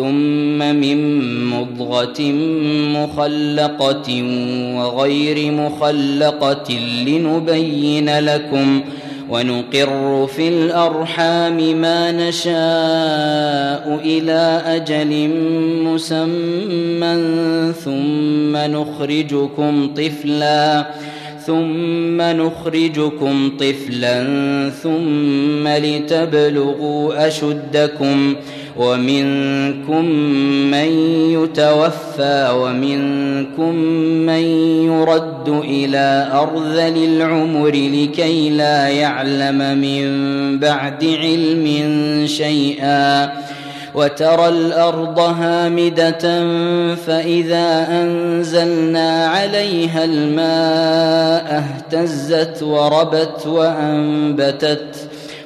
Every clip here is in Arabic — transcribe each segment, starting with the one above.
ثم من مضغة مخلقة وغير مخلقة لنبين لكم ونقر في الأرحام ما نشاء إلى أجل مسمى ثم نخرجكم طفلاً ثم نخرجكم طفلا ثم لتبلغوا أشدكم ومنكم من يتوفى ومنكم من يرد إلى ارذل العمر لكي لا يعلم من بعد علم شيئا وترى الأرض هامدة فإذا أنزلنا عليها الماء اهتزت وربت وأنبتت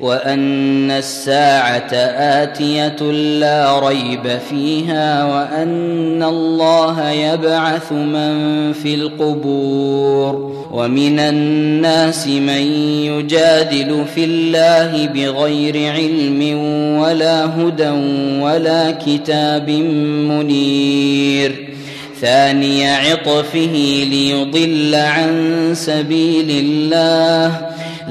وأن الساعة آتية لا ريب فيها وأن الله يبعث من في القبور ومن الناس من يجادل في الله بغير علم ولا هدى ولا كتاب منير ثاني عطفه ليضل عن سبيل الله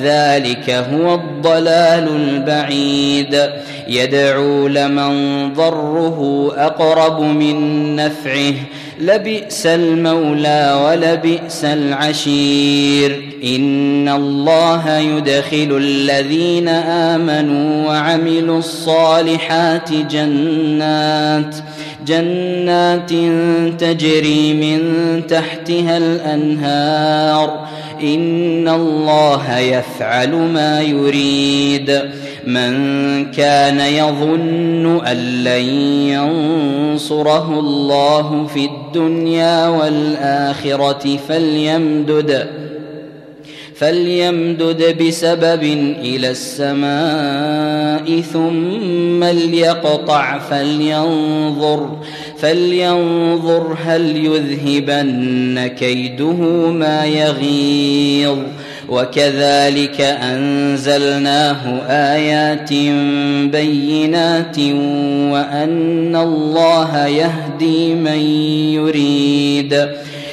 ذلك هو الضلال البعيد. يدعو لمن ضره أقرب من نفعه. لبئس المولى ولبئس العشير. إن الله يدخل الذين آمنوا وعملوا الصالحات جنات جنات تجري من تحتها الأنهار. ان الله يفعل ما يريد. من كان يظن ان لن ينصره الله في الدنيا والاخره فليمدد فليمدد بسبب إلى السماء ثم ليقطع فلينظر فلينظر هل يذهبن كيده ما يغيظ. وكذلك أنزلناه آيات بينات وأن الله يهدي من يريد.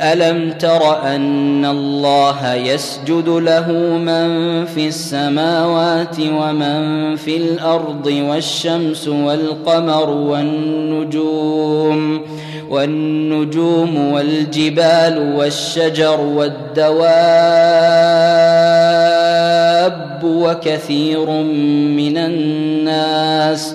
ألم تر أن الله يسجد له من في السماوات ومن في الأرض والشمس والقمر والنجوم والنجوم والجبال والشجر والدواب وكثير من الناس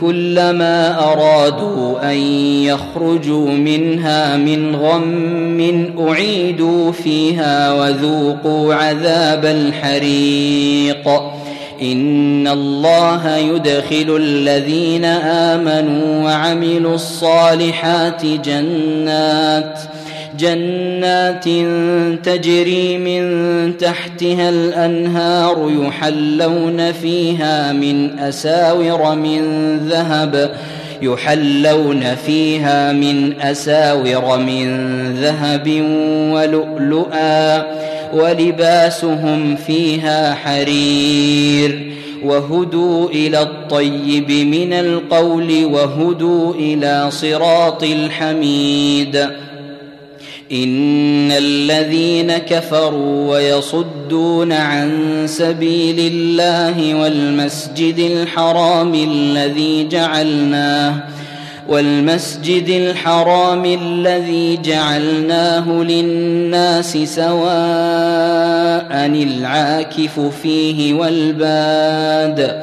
كلما أرادوا أن يخرجوا منها من غم أعيدوا فيها وذوقوا عذاب الحريق. إن الله يدخل الذين آمنوا وعملوا الصالحات جنات جنات تجري من تحتها الأنهار يحلون فيها من أساور من ذهب يحلون فيها من أساور من ذهب ولؤلؤا ولباسهم فيها حرير. وهدوا إلى الطيب من القول وهدوا إلى صراط الحميد. ان الذين كفروا ويصدون عن سبيل الله والمسجد الحرام الذي جعلناه والمسجد الحرام الذي جعلناه للناس سواء العاكف فيه والباد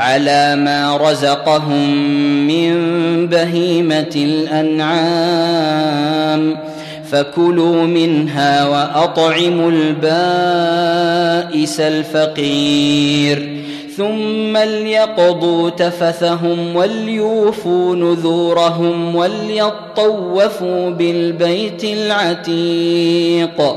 على ما رزقهم من بهيمة الأنعام. فكلوا منها وأطعموا البائس الفقير. ثم ليقضوا تفثهم وليوفوا نذورهم وليطوفوا بالبيت العتيق.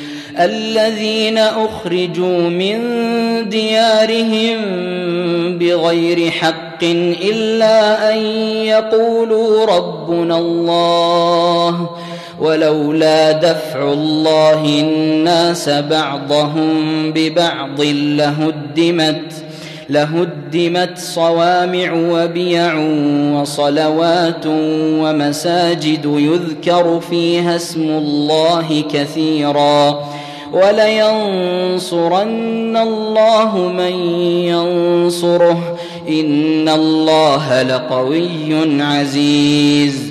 الذين أخرجوا من ديارهم بغير حق إلا أن يقولوا ربنا الله ولولا دفع الله الناس بعضهم ببعض لهدمت لهدمت صوامع وبيع وصلوات ومساجد يذكر فيها اسم الله كثيرا ولينصرن الله من ينصره إن الله لقوي عزيز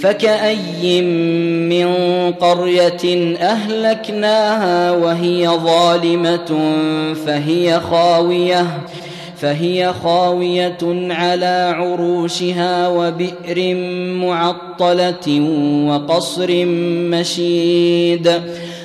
فكأي من قرية أهلكناها وهي ظالمة فهي خاوية فهي خاوية على عروشها وبئر معطلة وقصر مشيد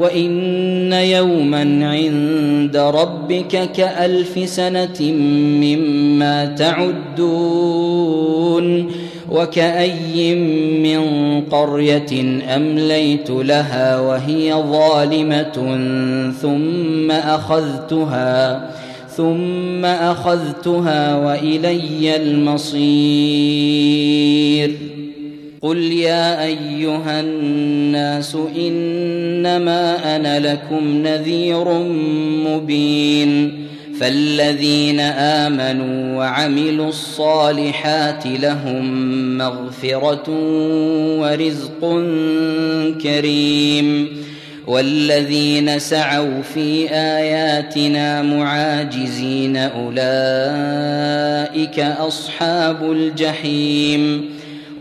وان يوما عند ربك كالف سنه مما تعدون وكأي من قرية أمليت لها وهي ظالمة ثم أخذتها ثم أخذتها وإلي المصير قل يا أيها الناس إنما أنا لكم نذير مبين فالذين امنوا وعملوا الصالحات لهم مغفره ورزق كريم والذين سعوا في اياتنا معاجزين اولئك اصحاب الجحيم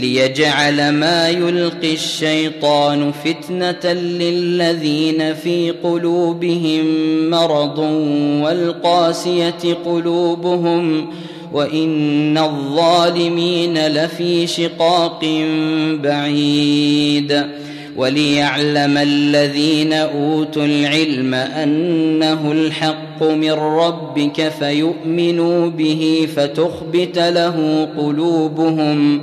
ليجعل ما يلقي الشيطان فتنة للذين في قلوبهم مرض والقاسية قلوبهم وإن الظالمين لفي شقاق بعيد وليعلم الذين أوتوا العلم أنه الحق من ربك فيؤمنوا به فتخبت له قلوبهم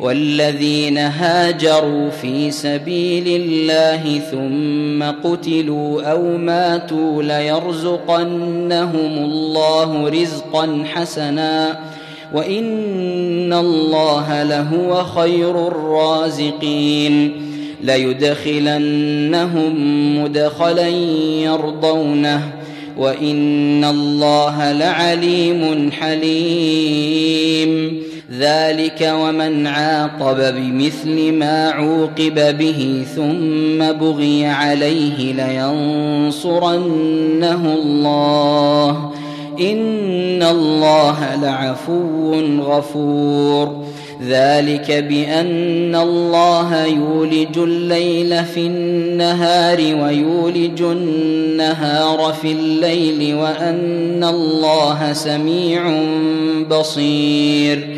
والذين هاجروا في سبيل الله ثم قتلوا أو ماتوا ليرزقنهم الله رزقا حسنا وإن الله لهو خير الرازقين ليدخلنهم مدخلا يرضونه وإن الله لعليم حليم ذلك ومن عاقب بمثل ما عوقب به ثم بغي عليه لينصرنه الله. إن الله لعفو غفور. ذلك بأن الله يولج الليل في النهار ويولج النهار في الليل وأن الله سميع بصير.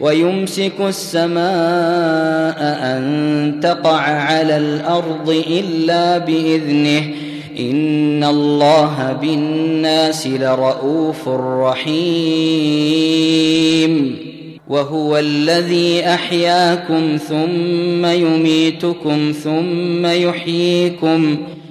ويمسك السماء أن تقع على الأرض إلا بإذنه. إن الله بالناس لرءوف رحيم. وهو الذي أحياكم ثم يميتكم ثم يحييكم.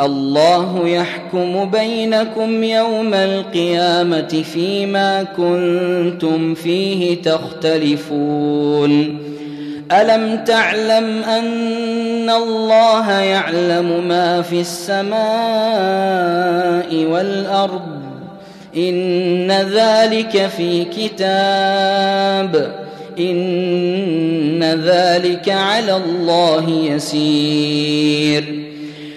الله يحكم بينكم يوم القيامة فيما كنتم فيه تختلفون. ألم تعلم أن الله يعلم ما في السماء والأرض؟ إن ذلك في كتاب. إن ذلك على الله يسير.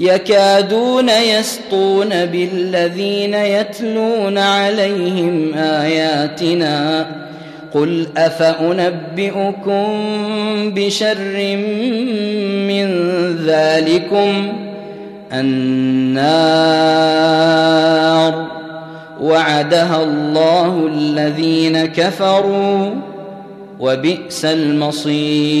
يكادون يسطون بالذين يتلون عليهم آياتنا قل أفأنبئكم بشر من ذلكم النار وعدها الله الذين كفروا وبئس المصير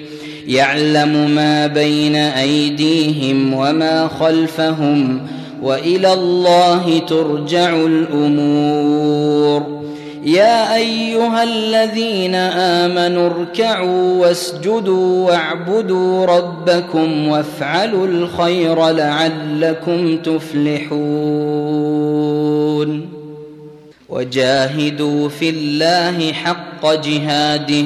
يعلم ما بين أيديهم وما خلفهم وإلى الله ترجع الأمور. يا أيها الذين آمنوا اركعوا واسجدوا واعبدوا ربكم وافعلوا الخير لعلكم تفلحون. وجاهدوا في الله حق جهاده.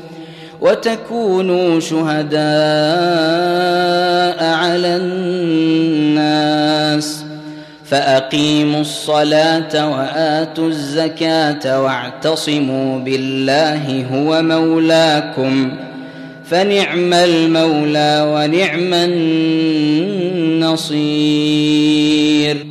وتكونوا شهداء على الناس فأقيموا الصلاة وآتوا الزكاة واعتصموا بالله هو مولاكم فنعم المولى ونعم النصير